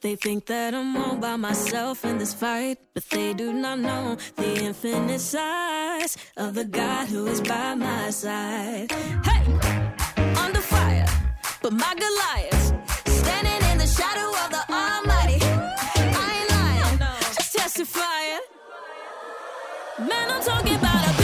they think that I'm all by myself in this fight. But they do not know the infinite size of the God who is by my side. Hey, under fire, but my Goliath standing in the shadow of the Almighty. I ain't lying, just testifying. Man, I'm talking about a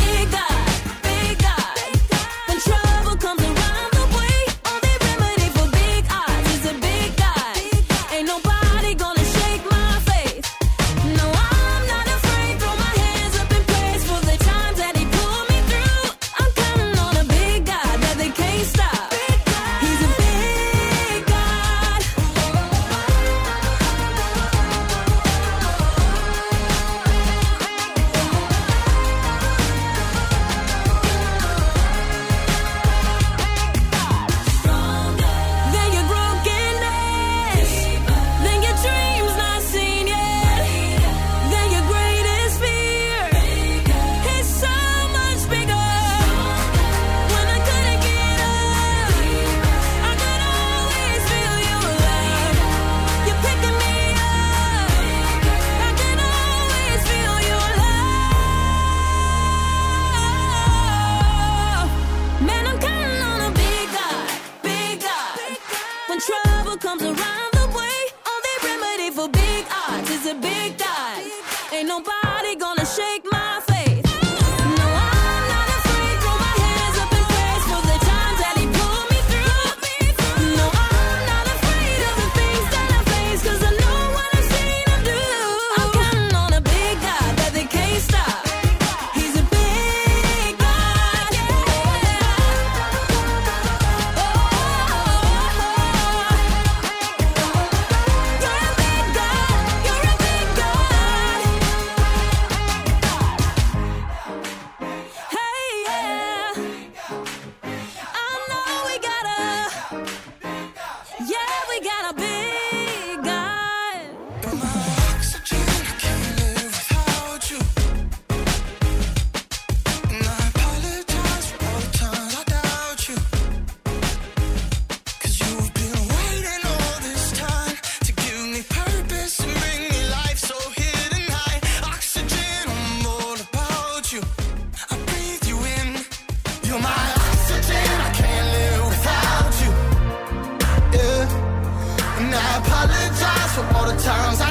for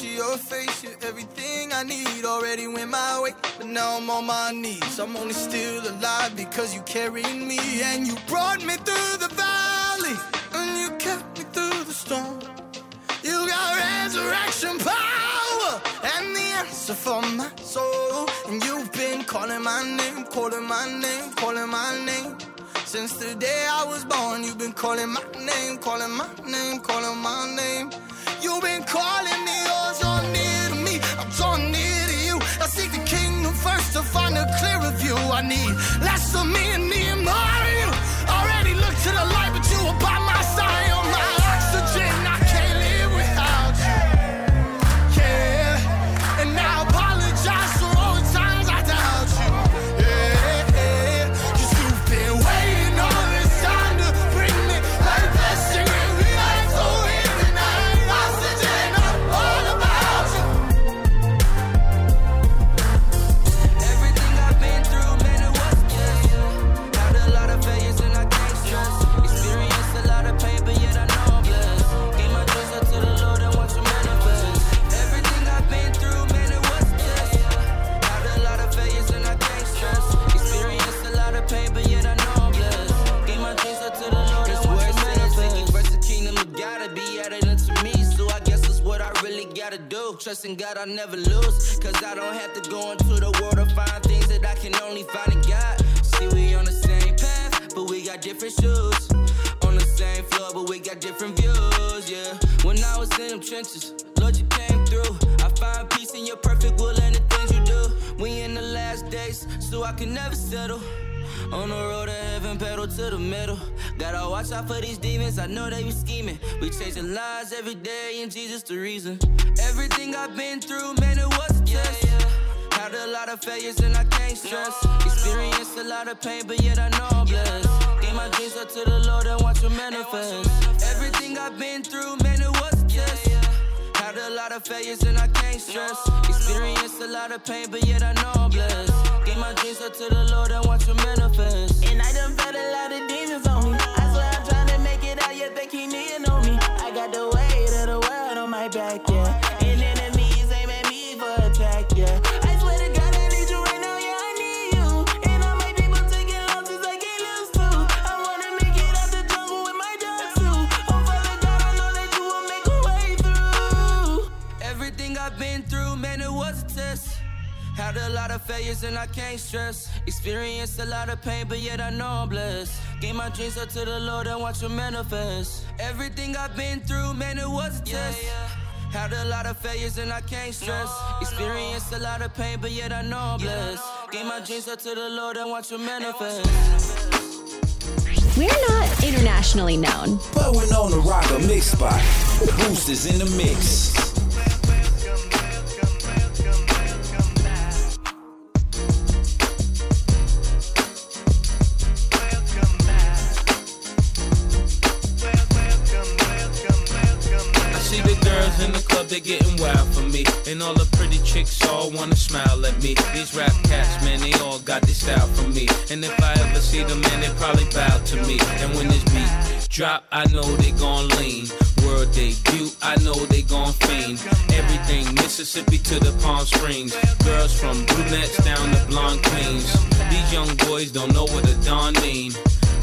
Wanna your face, you're everything I need. Already went my way, but now I'm on my knees. I'm only still alive because you carried me and you brought me through the valley and you kept me through the storm. You got resurrection power and the answer for my soul. And you've been calling my name, calling my name, calling my name. Since the day I was born, you've been calling my name, calling my name, calling my name. You've been calling me, oh, first to find a clearer view. I need less of me and me and more of you. Already look to the light, Trusting God, I never lose. Cause I don't have to go into the world to find things that I can only find in God. See, we on the same path, but we got different shoes. On the same floor, but we got different views, yeah. When I was in them trenches, Lord, you came through. I find peace in your perfect will and the things you do. We in the last days, so I can never settle. On the road to heaven, pedal to the middle. Gotta watch out for these demons, I know they be scheming. We changing lives every day, and Jesus the reason. Everything I've been through, man, it was a test. Had a lot of failures and I can't stress. Experienced a lot of pain, but yet I know I'm blessed. Gave my dreams up to the Lord and watch them manifest. Everything I've been through, man, it was a test. Had a lot of failures and I can't stress. Experienced a lot of pain, but yet I know I'm blessed. My dreams up to the Lord and watch them manifest. And I done felt a lot of demons on me. I swear I'm trying to make it out, yet they keep kneeling lot of failures and I can't stress. Experienced a lot of pain, but yet I know I'm blessed. Gave my dreams up to the Lord and watch them manifest. Everything I've been through, man, it was a test. Had a lot of failures and I can't stress. Experienced a lot of pain, but yet I know I'm blessed. Gave my dreams up to the Lord and watch them manifest. We're not internationally known, But we're known to rock a mix spot. Boosters in the mix. And all the pretty chicks all wanna smile at me. These rap cats, man, they all got this style from me. And if I ever see them, man, they probably bow to me. And when this beat drop, I know they gon' lean. World debut, I know they gon' fiend. Everything Mississippi to the Palm Springs. Girls from brunettes down to blonde queens. These young boys don't know what a Don mean.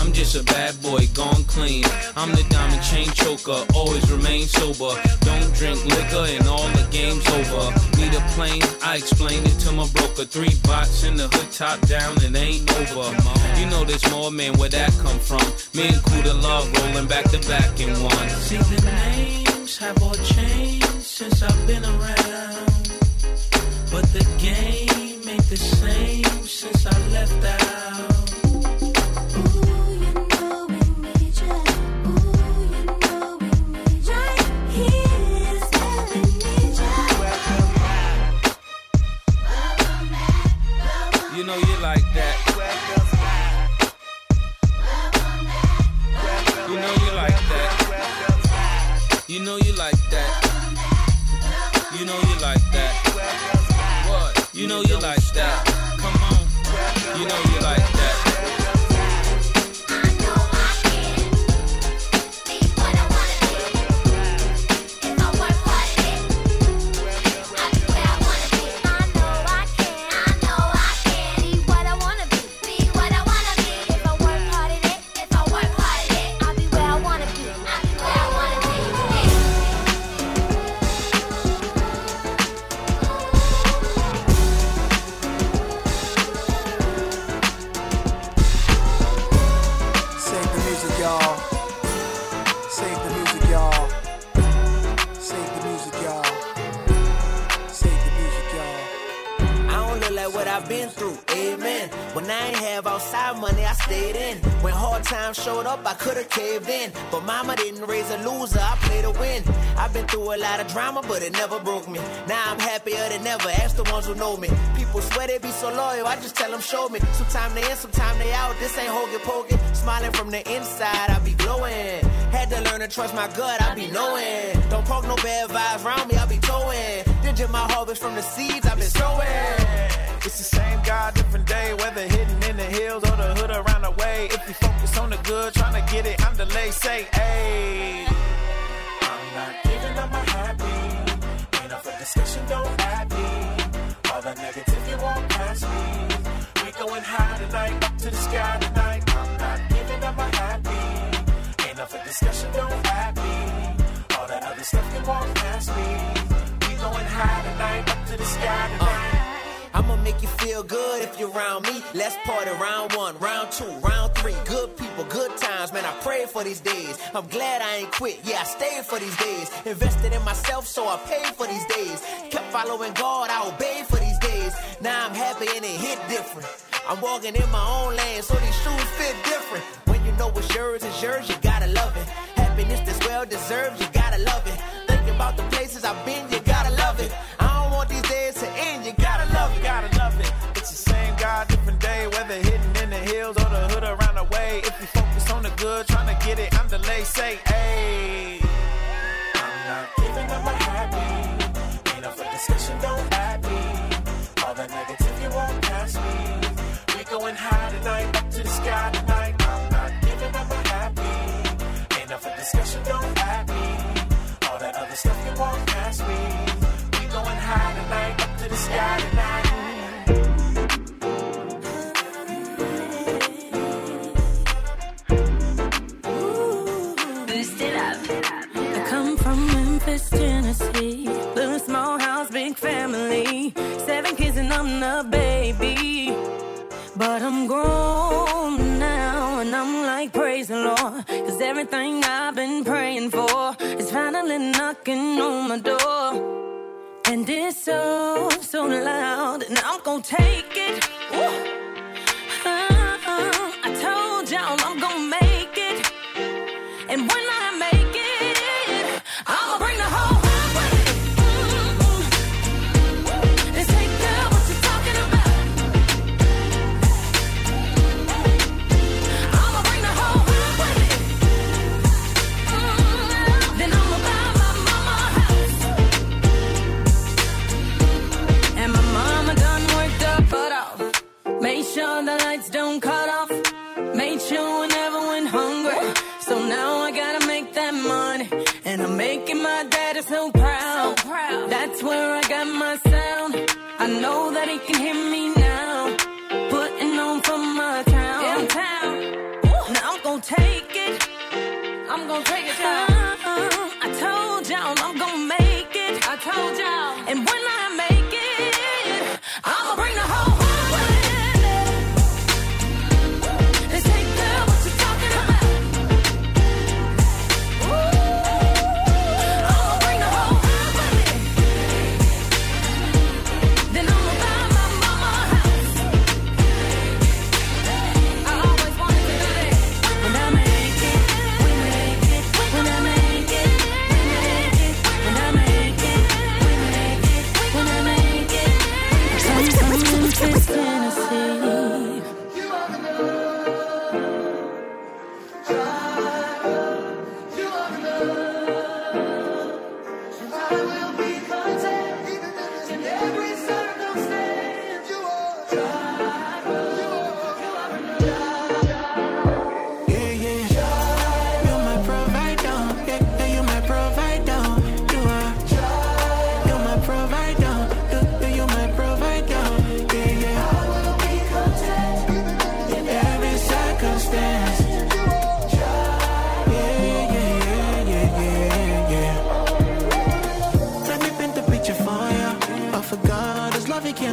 I'm just a bad boy, gone clean. I'm the diamond chain choker, always remain sober. Don't drink liquor and all the game's over. Need a plane, I explain it to my broker. Three bots in the hood, top down, and ain't over. You know there's more, man, where that come from? Me and Kuda Love rolling back to back in one. See the names have all changed since I've You know you like that. You know you like that. What? You know you like that. Come on. You know you like don't look like what I've been through, amen. When I ain't have outside money, I stayed in. When hard times showed up, I could've caved in. But mama didn't raise a loser, I played a win. I've been through a lot of drama, but it never broke me. Now I'm happier than ever, ask the ones who know me. People swear they be so loyal, I just tell them show me. Sometime they in, sometime they out, this ain't hokey pokey. Smiling from the inside, I be glowing. Had to learn to trust my gut, I be knowing. Don't poke no bad vibes around me, I be towing. Digit my harvest from the seeds I've been sowing. It's the same God, different day. Whether hidden in the hills or the hood around the way. If you focus on the good, trying to get it, I'm delayed. Say, hey. I'm not giving up my happy. Ain't up for discussion, don't add me. All the negative you won't pass me. We going high tonight, up to the sky tonight. I'm not giving up my happy. Ain't up for discussion, don't add me. All that other stuff you won't pass me the sky tonight. Uh, I'ma make you feel good if you're around me. Let's party round one, round two, round three. Good people, good times, man. I pray for these days. I'm glad I ain't quit. Yeah, I stayed for these days. Invested in myself, so I paid for these days. Kept following God, I obeyed for these days. Now I'm happy and it hit different. I'm walking in my own lane, so these shoes fit different. When you know what's yours is yours, you gotta love it. Happiness that's well deserved, you gotta love it. Thinking about the places I've been, you gotta good, trying to get it. I'm the lay say, hey. been knocking on my door. And it's so, so loud. And I'm gonna take it. Ooh. I, I told y'all I'm gonna make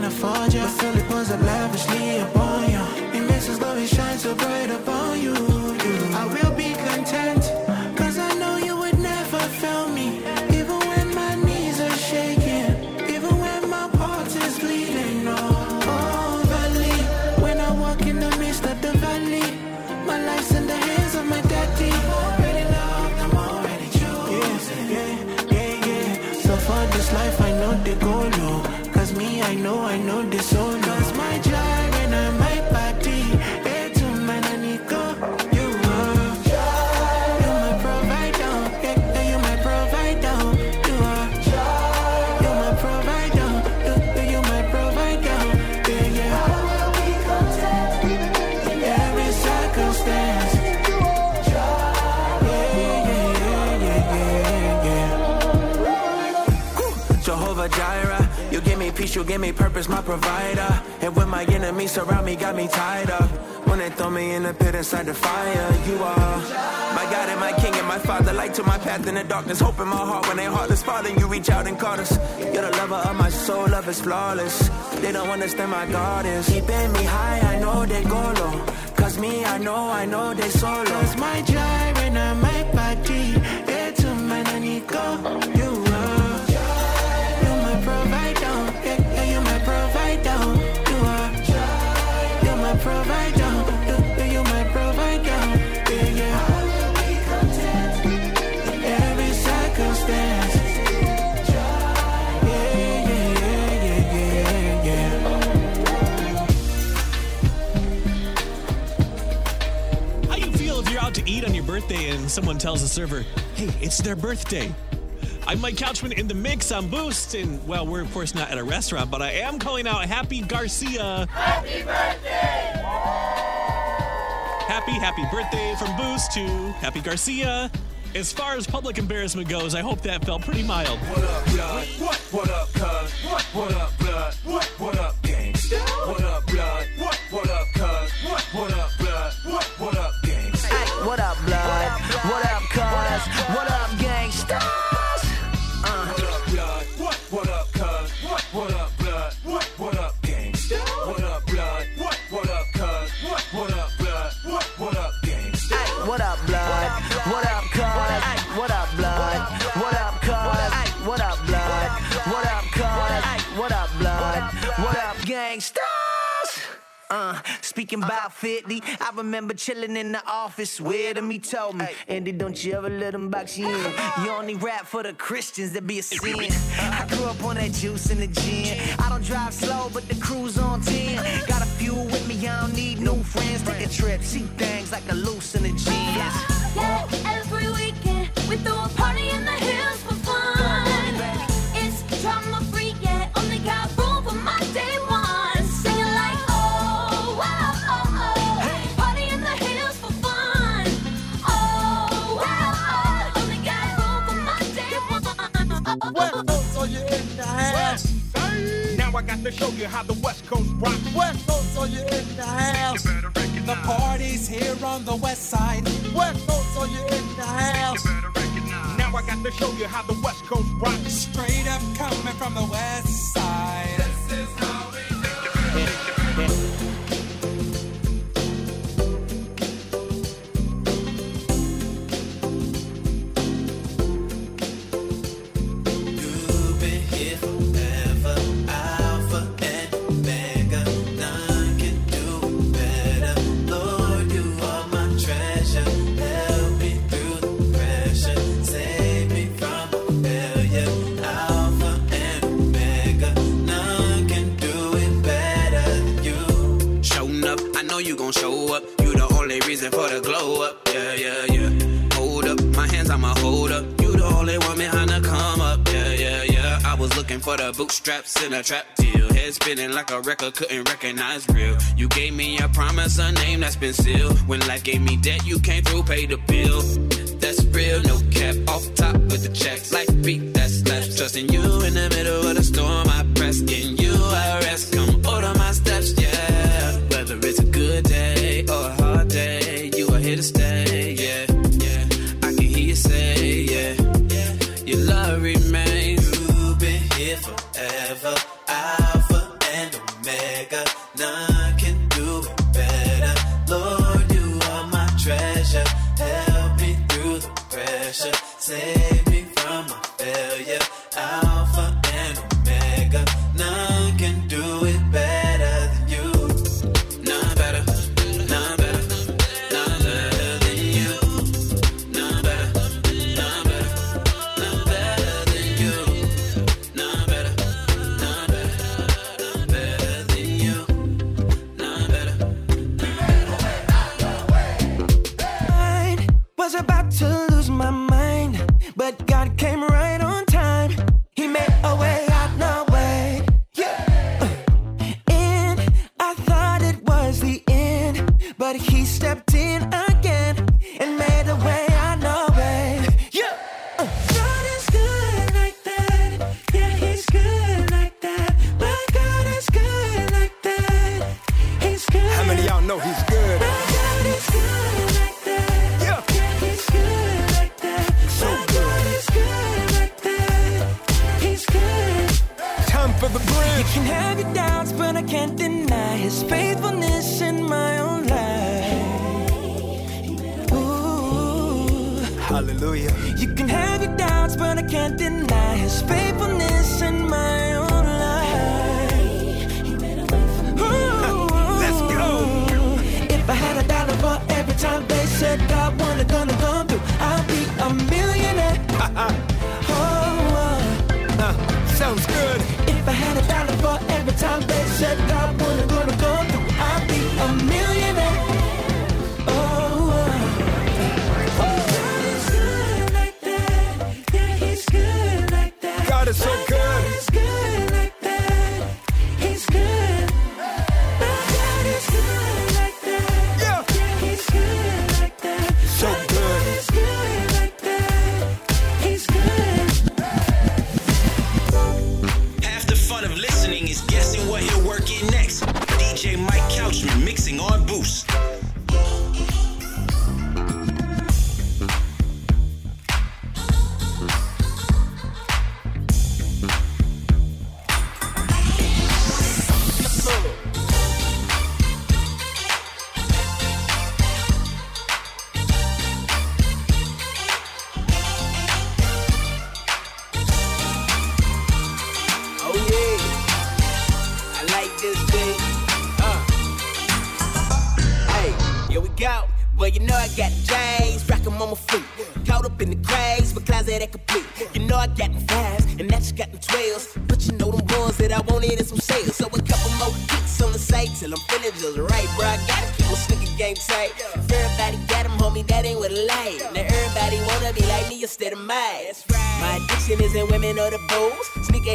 can afford you. But Philip was up lavishly upon you. And Mrs. Love, he shines so bright upon you. you. I will be content, cause I know you would never fail me. Even when my knees are shaking, even when my heart is bleeding. Oh, oh, valley, when I walk in the midst of the valley, my life's in the hands of my daddy. I'm already loved, I'm already chosen. Yeah, yeah, yeah, yeah. So for this life, I know the goal. I know, I know this only peace, you give me purpose, my provider. And when my enemies surround me, got me tied up. When they throw me in the pit inside the fire, you are my God and my King and my Father. Light to my path in the darkness, hope in my heart when they heartless. Father, you reach out and call us. You're the lover of my soul, love is flawless. They don't understand my God is keeping me high. I know they go low, cause me, I know, I know they solo. Cause my job. And someone tells the server, hey, it's their birthday. I'm Mike Couchman in the mix on Boost, and well, we're of course not at a restaurant, but I am calling out Happy Garcia. Happy birthday! Happy, happy birthday from Boost to Happy Garcia. As far as public embarrassment goes, I hope that felt pretty mild. What up, blood? What? What up, cuz? What? What up, blood? What? What up, Uh, speaking about 50, I remember chilling in the office with him. He told me, Andy, don't you ever let him box you in. You only rap for the Christians, that be a sin. I grew up on that juice and the gin. I don't drive slow, but the cruise on 10. Got a few with me, I don't need no friends. Take a trip, see things like a loose in the jeans. Yeah, every weekend we throw a party in the hills to show you how the West Coast rock. West Coast, are you in the house? You The party's here on the west side. West Coast, are you in the house? You Now I got to show you how the West Coast rocks. Straight up coming from the west the bootstraps in a trap deal. Head spinning like a record, couldn't recognize real. You gave me a promise, a name that's been sealed. When life gave me debt, you came through, paid the bill. That's real, no cap. Off top with the checks, like beat that slaps. Trusting you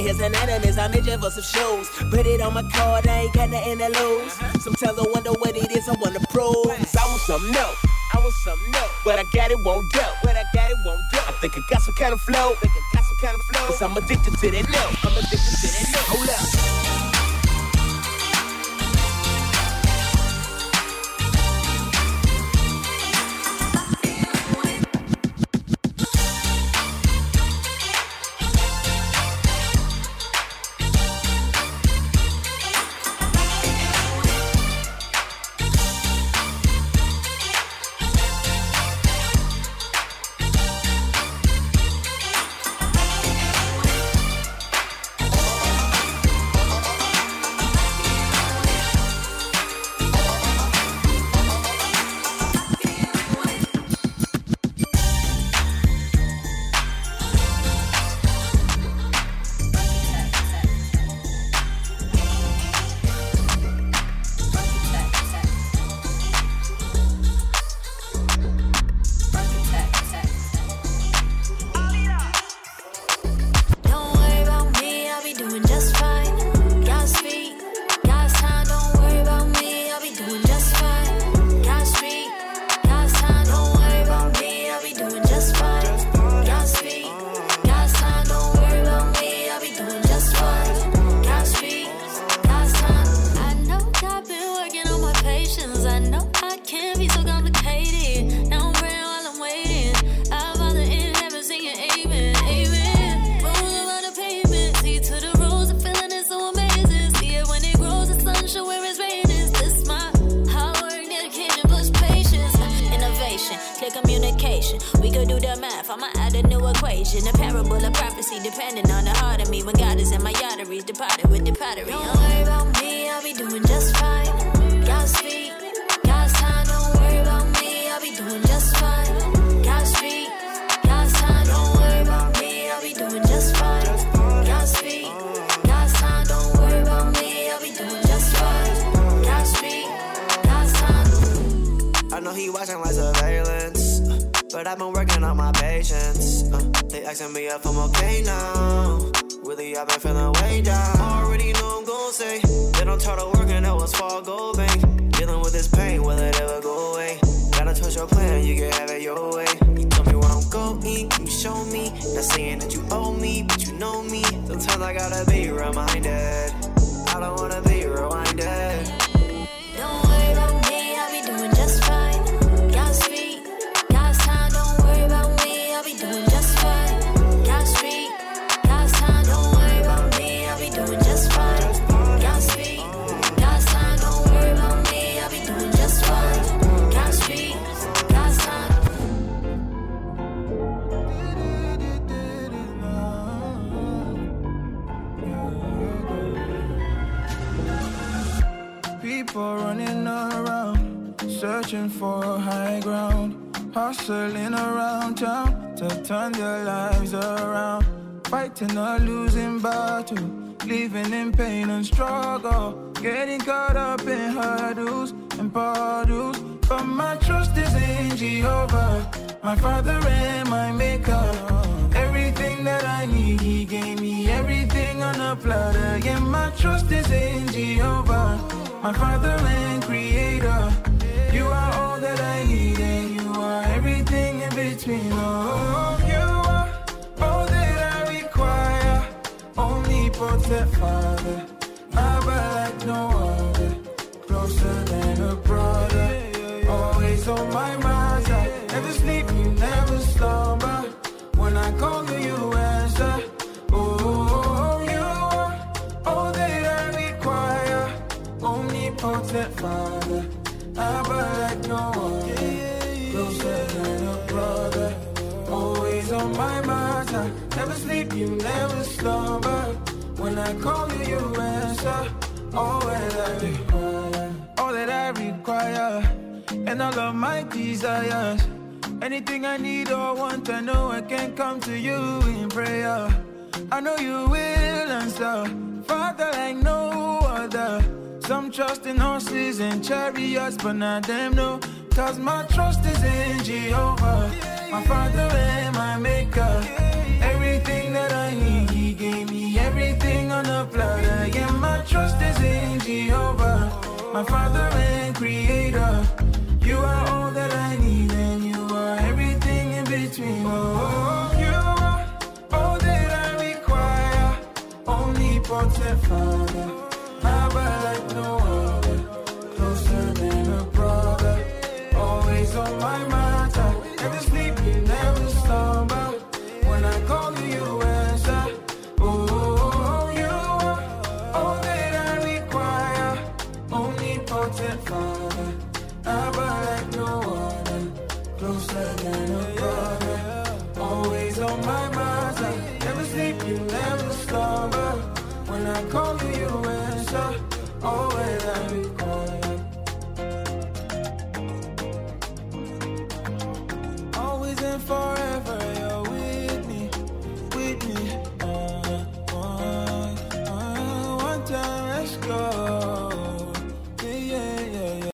his anonymous, I'm in for some shows. Put it on my card, I ain't got nothing to lose. Sometimes I wonder what it is I wanna prove. 'Cause I want something new. I want something new. But I got it, won't do. But I got it, won't do. I think I got some kind of flow. I think I got some kind of flow. Cause I'm addicted to that new. I'm addicted to that new. Hold up. Equation. A parable of prophecy, depending on the heart of me. When God is in my arteries, departed with the pottery. Don't worry about me, I'll be doing just fine. God's feet, God's time. Don't worry about me, I'll be doing just fine. But I've been working on my patience. Uh, they asking me if I'm okay now. Really, I've been feeling way down. Already know I'm gon' say that I'm tired of working, that was far go bank. Dealing with this pain, will it ever go away? Gotta touch your plan, you can have it your way. You tell me where I'm going, you show me. Not saying that you owe me, but you know me. Sometimes I gotta be reminded. I don't wanna be reminded. Searching for high ground, hustling around town to turn their lives around, fighting a losing battle, living in pain and struggle, getting caught up in hurdles and puddles. But my trust is in Jehovah, my Father and my Maker. Everything that I need, He gave me everything on a platter. Yeah, my trust is in Jehovah, my Father and Creator. Between. Oh, you are oh, all that I require. Omnipotent Father, never sleep, you never slumber. When I call you, you answer. All that I require, all that I require and all of my desires. Anything I need or want, I know I can come to you in prayer. I know you will answer, Father, like no other. Some trust in horses and chariots, but not them, no. Cause my trust is in Jehovah, my Father and my Maker. That I need, He gave me everything on a platter. Yeah, my trust is in Jehovah, my Father and Creator. You are all that I need, and you are everything in between. Oh, you are all that I require. Omnipotent Father, Abba like no other,